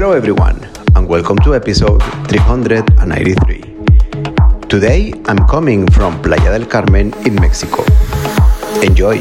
Hello, everyone, and welcome to episode 393. Today, I'm coming from Playa del Carmen in Mexico. Enjoy!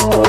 Oh.